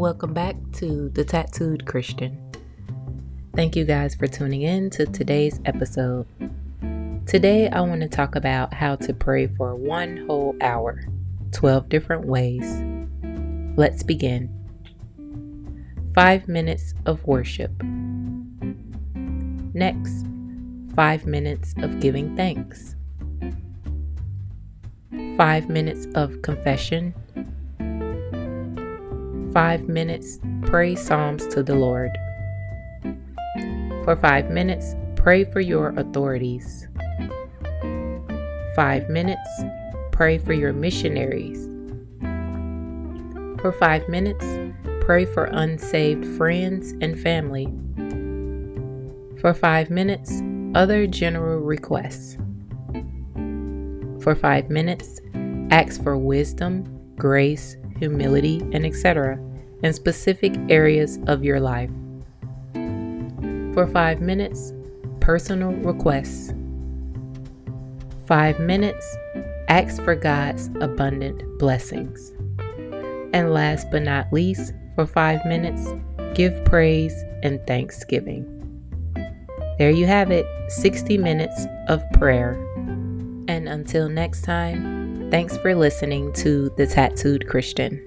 Welcome back to The Tattooed Christian. Thank you guys for tuning in to today's episode. Today, I want to talk about how to pray for one whole hour, 12 different ways. Let's begin. Five minutes of worship. Next, five minutes of giving thanks. Five minutes of confession. Five minutes, pray Psalms to the Lord. For five minutes, pray for your authorities. Five minutes, pray for your missionaries. For five minutes, pray for unsaved friends and family. For five minutes, other general requests. For five minutes, ask for wisdom, grace, humility, and etc. in specific areas of your life. For five minutes, personal requests. Five minutes, ask for God's abundant blessings. And last but not least, for five minutes, give praise and thanksgiving. There you have it 60 minutes of prayer. And until next time, Thanks for listening to The Tattooed Christian.